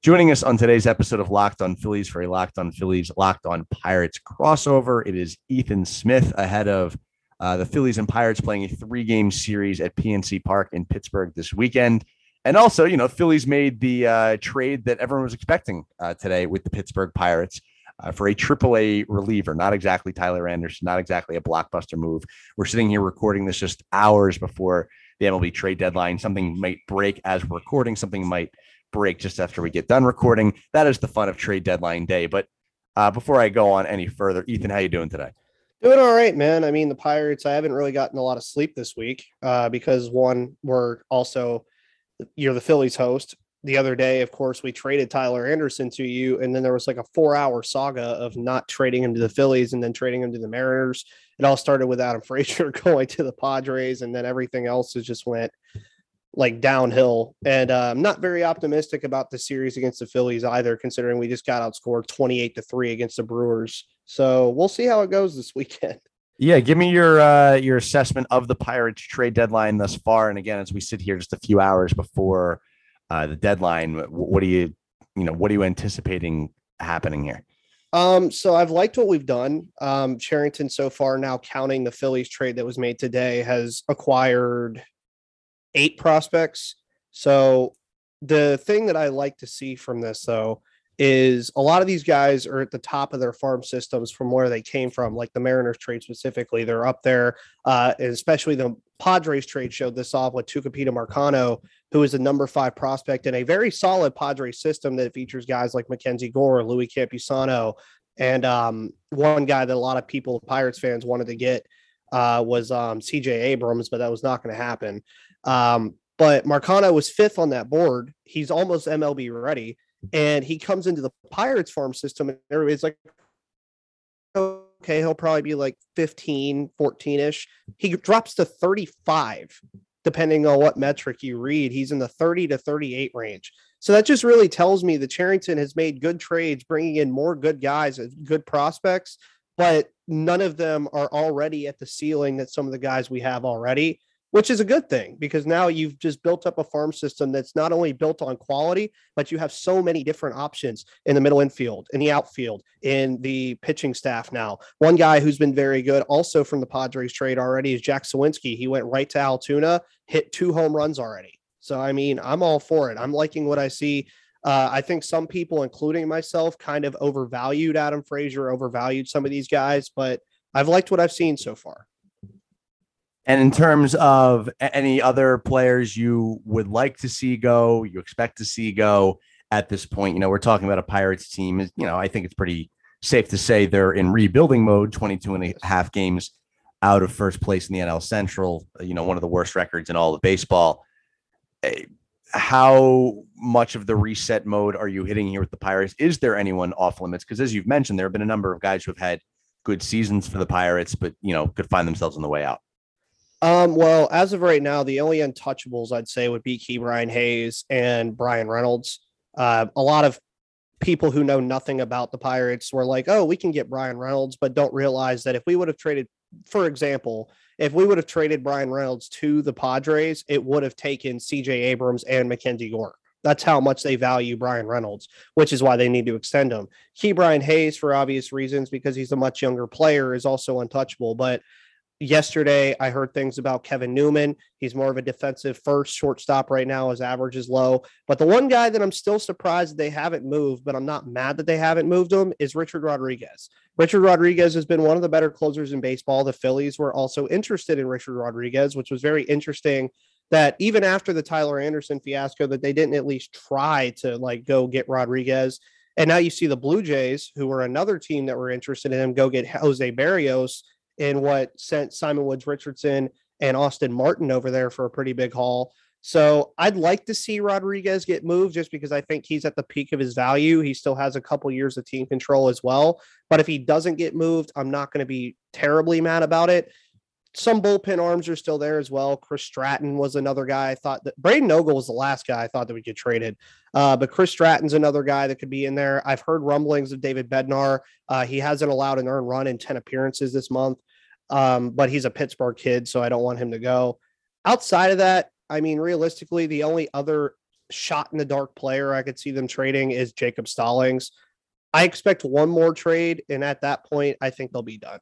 Joining us on today's episode of Locked on Phillies for a Locked on Phillies, Locked on Pirates crossover, it is Ethan Smith ahead of uh, the Phillies and Pirates playing a three game series at PNC Park in Pittsburgh this weekend. And also, you know, Phillies made the uh, trade that everyone was expecting uh, today with the Pittsburgh Pirates uh, for a AAA reliever, not exactly Tyler Anderson, not exactly a blockbuster move. We're sitting here recording this just hours before the MLB trade deadline. Something might break as we're recording, something might break just after we get done recording. That is the fun of trade deadline day. But uh, before I go on any further, Ethan, how you doing today? Doing all right, man. I mean, the Pirates, I haven't really gotten a lot of sleep this week uh, because one, we're also, you're the Phillies host. The other day, of course, we traded Tyler Anderson to you, and then there was like a four hour saga of not trading him to the Phillies and then trading him to the Mariners. It all started with Adam Frazier going to the Padres, and then everything else just went like downhill. And uh, I'm not very optimistic about the series against the Phillies either, considering we just got outscored 28 to three against the Brewers. So we'll see how it goes this weekend. Yeah, give me your uh, your assessment of the Pirates trade deadline thus far. And again, as we sit here just a few hours before uh, the deadline, what do you you know what are you anticipating happening here? Um, so I've liked what we've done. Um, Cherington so far now counting the Phillies trade that was made today has acquired eight prospects. So the thing that I like to see from this though is a lot of these guys are at the top of their farm systems from where they came from, like the Mariners trade specifically. They're up there, uh, especially the Padres trade showed this off with Tucupita Marcano, who is a number five prospect in a very solid Padres system that features guys like Mackenzie Gore, Luis Campusano, and um, one guy that a lot of people, Pirates fans, wanted to get uh, was um, CJ Abrams, but that was not going to happen. Um, but Marcano was fifth on that board. He's almost MLB ready. And he comes into the Pirates farm system, and everybody's like, okay, he'll probably be like 15, 14 ish. He drops to 35, depending on what metric you read. He's in the 30 to 38 range. So that just really tells me that Cherington has made good trades, bringing in more good guys, good prospects, but none of them are already at the ceiling that some of the guys we have already which is a good thing because now you've just built up a farm system that's not only built on quality, but you have so many different options in the middle infield, in the outfield, in the pitching staff now. One guy who's been very good also from the Padres trade already is Jack Suwinski. He went right to Altoona, hit two home runs already. So, I mean, I'm all for it. I'm liking what I see. Uh, I think some people, including myself, kind of overvalued Adam Frazier, overvalued some of these guys, but I've liked what I've seen so far. And in terms of any other players you would like to see go, you expect to see go at this point, you know, we're talking about a Pirates team. You know, I think it's pretty safe to say they're in rebuilding mode, 22 and a half games out of first place in the NL Central, you know, one of the worst records in all of baseball. Eh, how much of the reset mode are you hitting here with the Pirates? Is there anyone off limits? Because as you've mentioned, there have been a number of guys who have had good seasons for the Pirates, but, you know, could find themselves on the way out. Um, well, as of right now, the only untouchables I'd say would be Ke'Bryan Hayes and Bryan Reynolds. Uh, a lot of people who know nothing about the Pirates were like, oh, we can get Bryan Reynolds, but don't realize that if we would have traded, for example, if we would have traded Bryan Reynolds to the Padres, it would have taken CJ Abrams and Mackenzie Gore. That's how much they value Bryan Reynolds, which is why they need to extend him. Ke'Bryan Hayes, for obvious reasons, because he's a much younger player, is also untouchable. But yesterday I heard things about Kevin Newman. He's more of a defensive first shortstop right now. His average is low. But the one guy that I'm still surprised they haven't moved, but I'm not mad that they haven't moved him is Richard Rodriguez. Richard Rodriguez has been one of the better closers in baseball. The Phillies were also interested in Richard Rodriguez, which was very interesting that even after the Tyler Anderson fiasco that they didn't at least try to like go get Rodriguez. And now you see the Blue Jays, who were another team that were interested in him, go get Jose Berrios in what sent Simon Woods Richardson and Austin Martin over there for a pretty big haul. So I'd like to see Rodriguez get moved just because I think he's at the peak of his value. He still has a couple years of team control as well. But if he doesn't get moved, I'm not going to be terribly mad about it. Some bullpen arms are still there as well. Chris Stratton was another guy I thought that Braden Ogle was the last guy I thought that would get traded. Uh, but Chris Stratton's another guy that could be in there. I've heard rumblings of David Bednar. Uh, he hasn't allowed an earned run in 10 appearances this month. Um, but he's a Pittsburgh kid, so I don't want him to go. Outside of that, I mean, realistically, the only other shot in the dark player I could see them trading is Jacob Stallings. I expect one more trade, and at that point, I think they'll be done.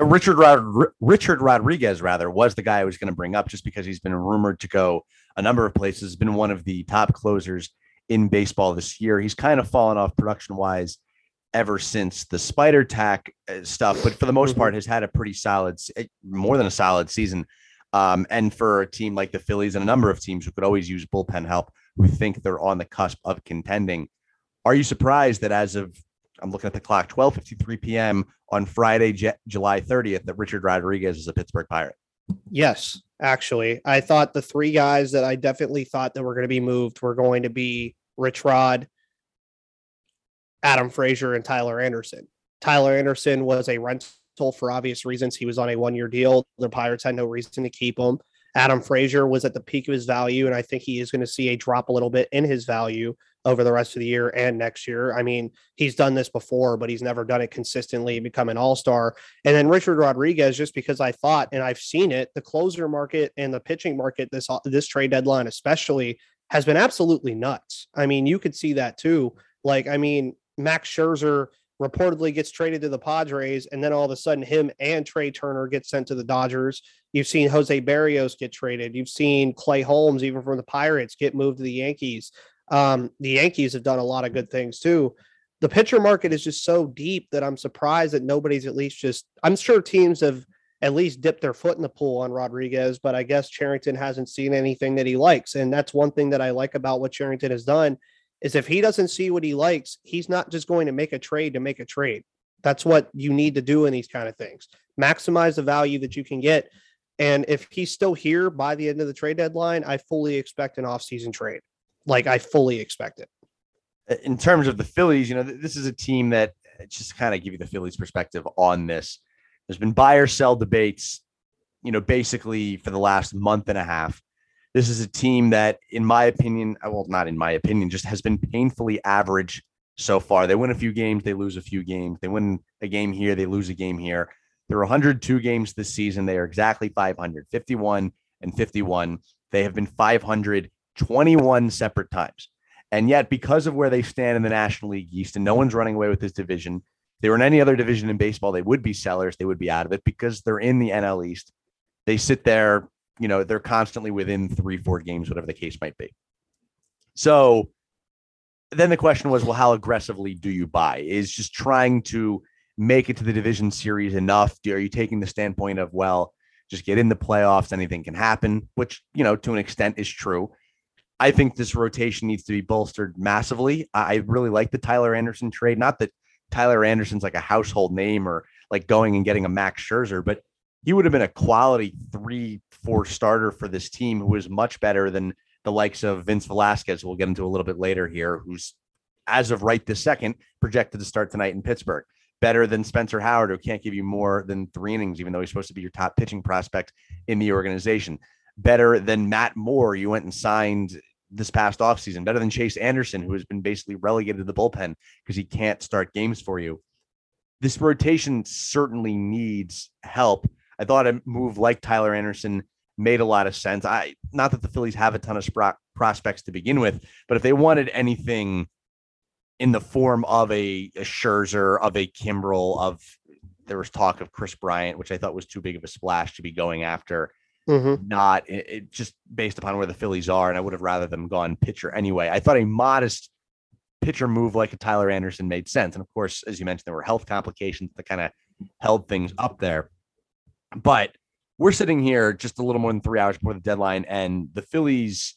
Uh, Richard Rod- Richard Rodriguez rather was the guy I was going to bring up just because he's been rumored to go a number of places. Been one of the top closers in baseball this year. He's kind of fallen off production wise ever since the spider tack uh, stuff, but for the most mm-hmm. part has had a pretty solid, eh, more than a solid season. Um, and for a team like the Phillies and a number of teams who could always use bullpen help, who think they're on the cusp of contending, are you surprised that as of I'm looking at the clock, 12:53 p.m. on Friday, J- July 30th, that Richard Rodriguez is a Pittsburgh Pirate? Yes, actually, I thought the three guys that I definitely thought that were going to be moved were going to be Rich Rod, Adam Frazier, and Tyler Anderson. Tyler Anderson was a rental for obvious reasons. He was on a one-year deal. The Pirates had no reason to keep him. Adam Frazier was at the peak of his value, and I think he is going to see a drop a little bit in his value over the rest of the year and next year. I mean, he's done this before, but he's never done it consistently, become an all star. And then Richard Rodriguez, just because I thought, and I've seen it, the closer market and the pitching market this this trade deadline, especially, has been absolutely nuts. I mean, you could see that too. Like, I mean, Max Scherzer reportedly gets traded to the Padres, and then all of a sudden, him and Trea Turner get sent to the Dodgers. You've seen Jose Berrios get traded. You've seen Clay Holmes, even from the Pirates, get moved to the Yankees. Um, the Yankees have done a lot of good things too. The pitcher market is just so deep that I'm surprised that nobody's at least just. I'm sure teams have at least dipped their foot in the pool on Rodriguez, but I guess Cherington hasn't seen anything that he likes, and that's one thing that I like about what Cherington has done is if he doesn't see what he likes, he's not just going to make a trade to make a trade. That's what you need to do in these kind of things. Maximize the value that you can get. And if he's still here by the end of the trade deadline, I fully expect an offseason trade. Like I fully expect it. In terms of the Phillies, you know, this is a team that uh, just kind of give you the Phillies perspective on this. There's been buy or sell debates, you know, basically for the last month and a half. This is a team that, in my opinion, uh, well, not in my opinion, just has been painfully average so far. They win a few games, they lose a few games. They win a game here, they lose a game here. There are 102 games this season. They are exactly 500, 51 and 51. They have been 500 21 separate times. And yet, because of where they stand in the National League East, and no one's running away with this division, if they were in any other division in baseball, they would be sellers. They would be out of it because they're in the NL East. They sit there, you know, they're constantly within three, four games, whatever the case might be. So then the question was, well, how aggressively do you buy? Is just trying to make it to the division series enough? Are you taking the standpoint of, well, just get in the playoffs, anything can happen, which, you know, to an extent is true. I think this rotation needs to be bolstered massively. I really like the Tyler Anderson trade. Not that Tyler Anderson's like a household name or like going and getting a Max Scherzer, but he would have been a quality three, four starter for this team who is much better than the likes of Vince Velasquez. We'll get into a little bit later here, who's as of right this second projected to start tonight in Pittsburgh. Better than Spencer Howard, who can't give you more than three innings, even though he's supposed to be your top pitching prospect in the organization better than Matt Moore. You went and signed this past offseason, better than Chase Anderson, who has been basically relegated to the bullpen because he can't start games for you. This rotation certainly needs help. I thought a move like Tyler Anderson made a lot of sense. I not that the Phillies have a ton of spro- prospects to begin with, but if they wanted anything in the form of a, a Scherzer, of a Kimbrel, of there was talk of Kris Bryant, which I thought was too big of a splash to be going after mm-hmm. not it, it, just based upon where the Phillies are. And I would have rather them gone pitcher anyway. I thought a modest pitcher move like a Tyler Anderson made sense. And of course, as you mentioned, there were health complications that kind of held things up there. But we're sitting here just a little more than three hours before the deadline, and the Phillies,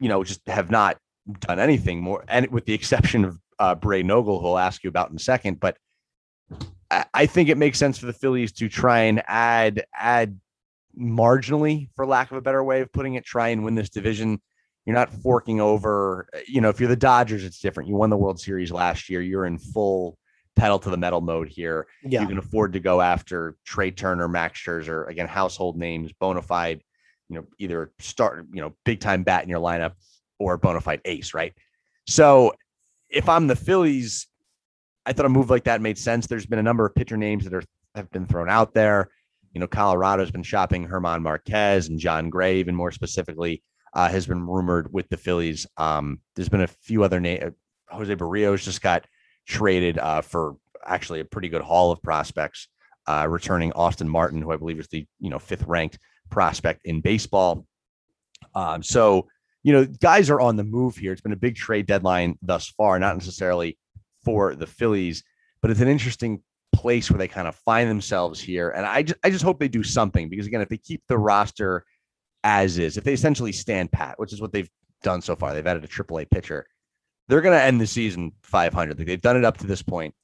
you know, just have not done anything more, and with the exception of uh, Braden Ogle, who I'll ask you about in a second. But I think it makes sense for the Phillies to try and add add marginally, for lack of a better way of putting it, try and win this division. You're not forking over, you know, if you're the Dodgers, it's different. You won the World Series last year. You're in full pedal to the metal mode here. Yeah. You can afford to go after Trea Turner, Max Scherzer, again, household names, bona fide, you know, either start, you know, big time bat in your lineup or bona fide ace, right? So if I'm the Phillies, I thought a move like that made sense. There's been a number of pitcher names that are have been thrown out there. You know, Colorado's been shopping Herman Marquez and Jon Gray, even more specifically. uh, has been rumored with the Phillies. Um, there's been a few other names. Jose Berrios just got traded uh, for actually a pretty good haul of prospects, uh, returning Austin Martin, who I believe is the you know fifth ranked prospect in baseball. Um, so you know guys are on the move here. It's been a big trade deadline thus far, not necessarily for the Phillies, but it's an interesting place where they kind of find themselves here. And I just I just hope they do something because again, if they keep the roster as is, if they essentially stand pat, which is what they've done so far, they've added a AAA pitcher. They're going to end the season 500. Like they've done it up to this point.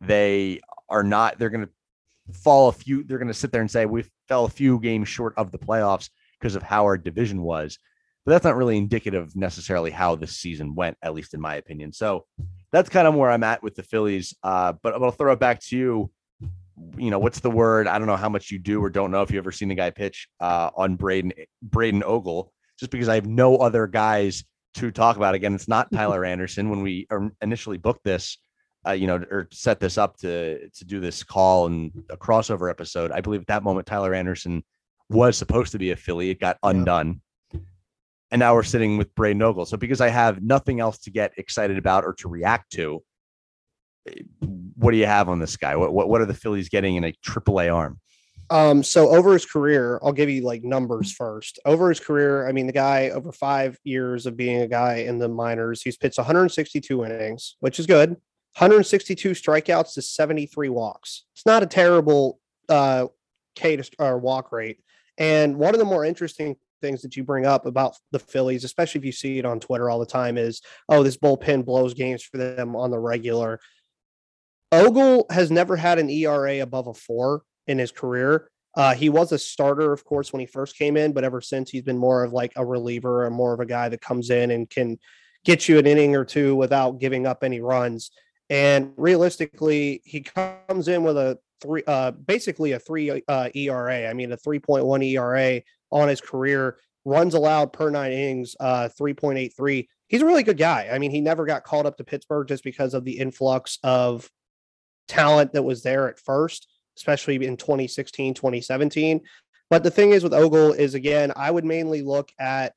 They are not. They're going to fall a few. They're going to sit there and say we fell a few games short of the playoffs because of how our division was. But that's not really indicative necessarily how this season went, at least in my opinion. So that's kind of where I'm at with the Phillies. Uh, but I'll throw it back to you you know, what's the word? I don't know how much you do or don't know if you ever seen the guy pitch uh, on Braden Braden Ogle, just because I have no other guys to talk about. Again, it's not Tyler Anderson. When we initially booked this, uh, you know, or set this up to to do this call and a crossover episode, I believe at that moment Tyler Anderson was supposed to be a Philly. It got undone. And now we're sitting with Braden Ogle. So because I have nothing else to get excited about or to react to, what do you have on this guy? What what, what are the Phillies getting in a AAA arm? Um, so over his career, I'll give you like numbers first. Over his career, I mean, the guy over five years of being a guy in the minors, he's pitched 162 innings, which is good. 162 strikeouts to 73 walks. It's not a terrible uh K to or walk rate. And one of the more interesting things that you bring up about the Phillies, especially if you see it on Twitter all the time, is oh, this bullpen blows games for them on the regular. Ogle has never had an ERA above a four in his career. Uh, he was a starter, of course, when he first came in, but ever since he's been more of like a reliever and more of a guy that comes in and can get you an inning or two without giving up any runs. And realistically, he comes in with a three, uh, basically a three uh, ERA. I mean, a 3.1 ERA on his career, runs allowed per nine innings, uh, 3.83. He's a really good guy. I mean, he never got called up to Pittsburgh just because of the influx of talent that was there at first, especially in 2016, 2017. But the thing is with Ogle is again, I would mainly look at,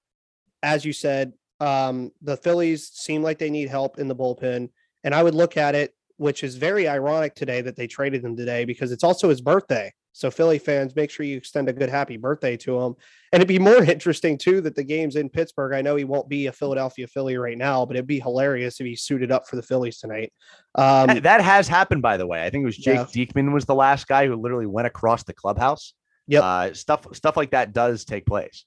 as you said, um, the Phillies seem like they need help in the bullpen. And I would look at it, which is very ironic today that they traded him today because it's also his birthday. So Philly fans, make sure you extend a good happy birthday to him. And it'd be more interesting too that the game's in Pittsburgh. I know he won't be a Philadelphia Philly right now, but it'd be hilarious if he suited up for the Phillies tonight. Um, that has happened, by the way. I think it was Jake yeah. Diekman was the last guy who literally went across the clubhouse. Yeah, Uh, stuff stuff like that does take place.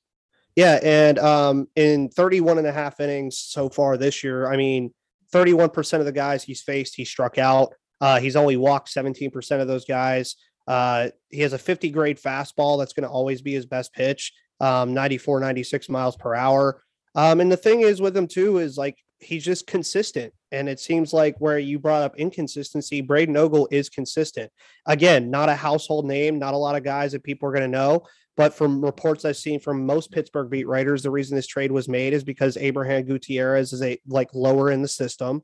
Yeah, and um, in 31 and a half innings so far this year, I mean, 31% of the guys he's faced, he struck out. Uh, he's only walked 17% of those guys. Uh, he has a 50 grade fastball that's going to always be his best pitch, um, 94, 96 miles per hour. Um, and the thing is with him too is like he's just consistent. And it seems like where you brought up inconsistency, Braden Ogle is consistent. Again, not a household name, not a lot of guys that people are going to know. But from reports I've seen from most Pittsburgh beat writers, the reason this trade was made is because Abraham Gutierrez is a like lower in the system,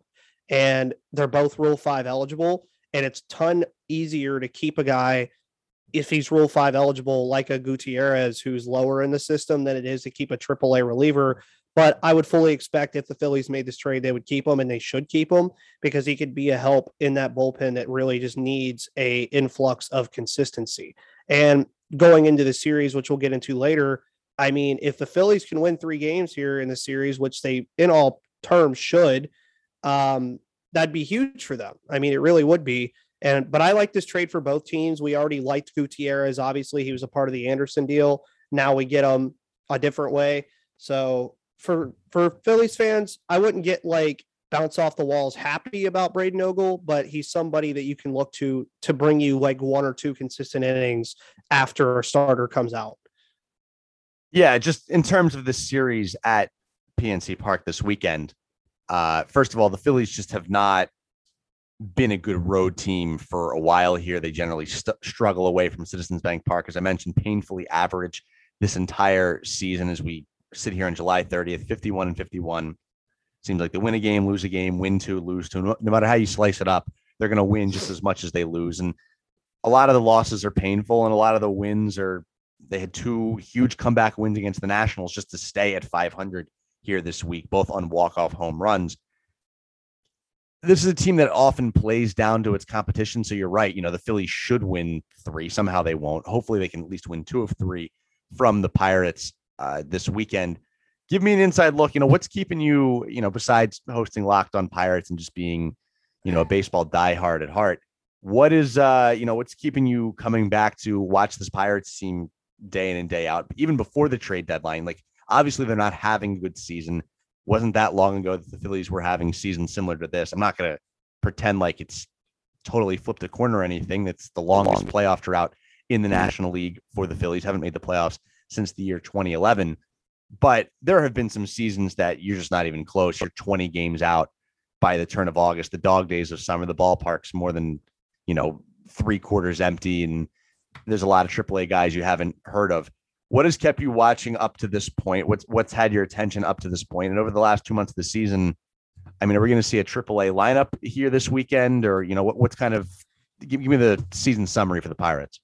and they're both Rule Five eligible and it's ton easier to keep a guy if he's Rule Five eligible, like a Gutierrez, who's lower in the system, than it is to keep a AAA reliever. But I would fully expect if the Phillies made this trade, they would keep him, and they should keep him because he could be a help in that bullpen that really just needs a influx of consistency. And going into the series, which we'll get into later, I mean, if the Phillies can win three games here in the series, which they in all terms should, um, that'd be huge for them. I mean, it really would be. And but I like this trade for both teams. We already liked Gutierrez. Obviously, he was a part of the Anderson deal. Now we get him a different way. So for for Phillies fans, I wouldn't get like bounce off the walls happy about Braden Ogle, but he's somebody that you can look to to bring you like one or two consistent innings after a starter comes out. Yeah, just in terms of the series at PNC Park this weekend, uh, first of all, the Phillies just have not been a good road team for a while here. They generally st- struggle away from Citizens Bank Park, as I mentioned, painfully average this entire season as we sit here on July 30th, 51 and 51. Seems like they win a game, lose a game, win two, lose two. No, no matter how you slice it up, they're going to win just as much as they lose. And a lot of the losses are painful, and a lot of the wins are they had two huge comeback wins against the Nationals just to stay at 500 here this week, both on walk-off home runs. This is a team that often plays down to its competition. So you're right. You know, the Phillies should win three. Somehow they won't. Hopefully they can at least win two of three from the Pirates uh, this weekend. Give me an inside look. You know, what's keeping you, you know, besides hosting Locked on Pirates and just being, you know, a baseball diehard at heart? What is, uh, you know, what's keeping you coming back to watch this Pirates team day in and day out, even before the trade deadline? Like, obviously, they're not having a good season. Wasn't that long ago that the Phillies were having seasons similar to this? I'm not going to pretend like it's totally flipped a corner or anything. That's the longest playoff drought in the mm-hmm. National League for the Phillies. Haven't made the playoffs since the year 2011. But there have been some seasons that you're just not even close. You're 20 games out by the turn of August. The dog days of summer, the ballpark's more than, you know, three quarters empty. And there's a lot of AAA guys you haven't heard of. What has kept you watching up to this point? What's what's had your attention up to this point? And over the last two months of the season, I mean, are we going to see a AAA lineup here this weekend, or you know, what, what's kind of give, give me the season summary for the Pirates?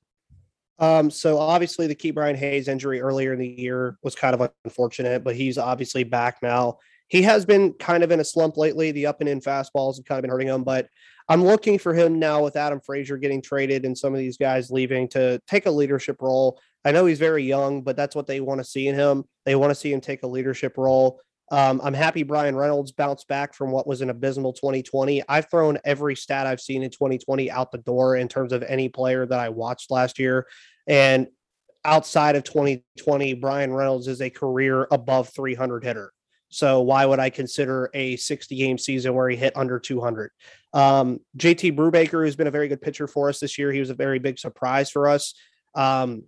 Um, so obviously the Ke'Bryan Hayes injury earlier in the year was kind of unfortunate, but he's obviously back now. He has been kind of in a slump lately. The up and in fastballs have kind of been hurting him, but I'm looking for him now with Adam Frazier getting traded and some of these guys leaving to take a leadership role. I know he's very young, but that's what they want to see in him. They want to see him take a leadership role. Um, I'm happy Bryan Reynolds bounced back from what was an abysmal 2020. I've thrown every stat I've seen in 2020 out the door in terms of any player that I watched last year. And outside of 2020, Bryan Reynolds is a career above 300 hitter. So why would I consider a 60 game season where he hit under 200? Um, JT Brubaker, who's been a very good pitcher for us this year, he was a very big surprise for us. Um,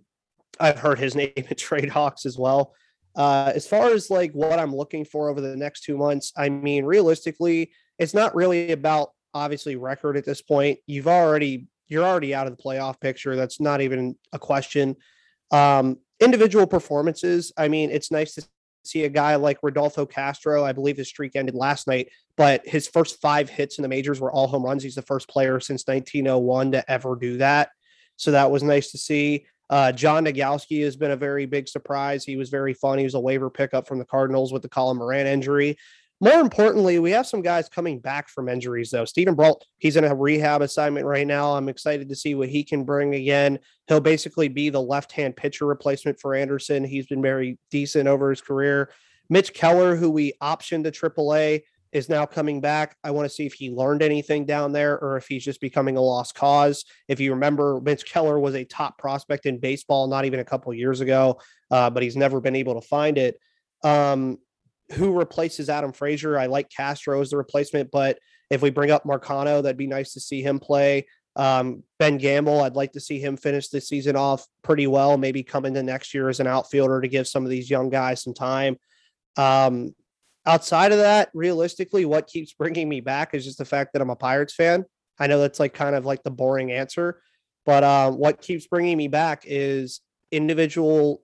I've heard his name at Trade Hawks as well. Uh, as far as like what I'm looking for over the next two months, I mean, realistically, it's not really about obviously record at this point. You've already you're already out of the playoff picture. That's not even a question. Um, individual performances. I mean, it's nice to see a guy like Rodolfo Castro. I believe his streak ended last night, but his first five hits in the majors were all home runs. He's the first player since 1901 to ever do that. So that was nice to see. Uh, John Nogowski has been a very big surprise. He was very fun. He was a waiver pickup from the Cardinals with the Colin Moran injury. More importantly, we have some guys coming back from injuries, though. Steven Brault, he's in a rehab assignment right now. I'm excited to see what he can bring again. He'll basically be the left hand pitcher replacement for Anderson. He's been very decent over his career. Mitch Keller, who we optioned to AAA, is now coming back. I want to see if he learned anything down there or if he's just becoming a lost cause. If you remember, Mitch Keller was a top prospect in baseball not even a couple years ago, uh, but he's never been able to find it. Um, who replaces Adam Frazier? I like Castro as the replacement, but if we bring up Marcano, that'd be nice to see him play. Um, ben Gamel, I'd like to see him finish the season off pretty well, maybe come into next year as an outfielder to give some of these young guys some time. Um, outside of that, realistically, what keeps bringing me back is just the fact that I'm a Pirates fan. I know that's like kind of like the boring answer, but uh, what keeps bringing me back is individual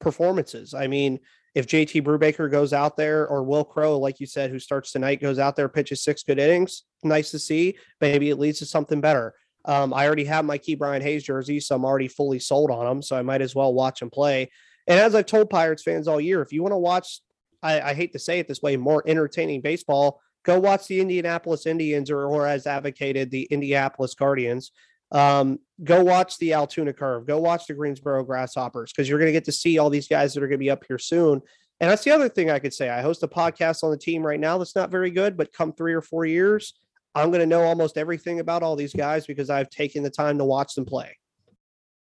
performances. I mean, if JT Brubaker goes out there or Wil Crowe, like you said, who starts tonight, goes out there, pitches six good innings, nice to see. Maybe it leads to something better. Um, I already have my Ke'Bryan Hayes jersey, so I'm already fully sold on him. So I might as well watch him play. And as I've told Pirates fans all year, if you want to watch, I, I hate to say it this way, more entertaining baseball, go watch the Indianapolis Indians or, or as advocated, the Indianapolis Guardians. Um, go watch the Altoona Curve. Go watch the Greensboro Grasshoppers because you're going to get to see all these guys that are going to be up here soon. And that's the other thing I could say. I host a podcast on the team right now that's not very good, but come three or four years, I'm going to know almost everything about all these guys because I've taken the time to watch them play.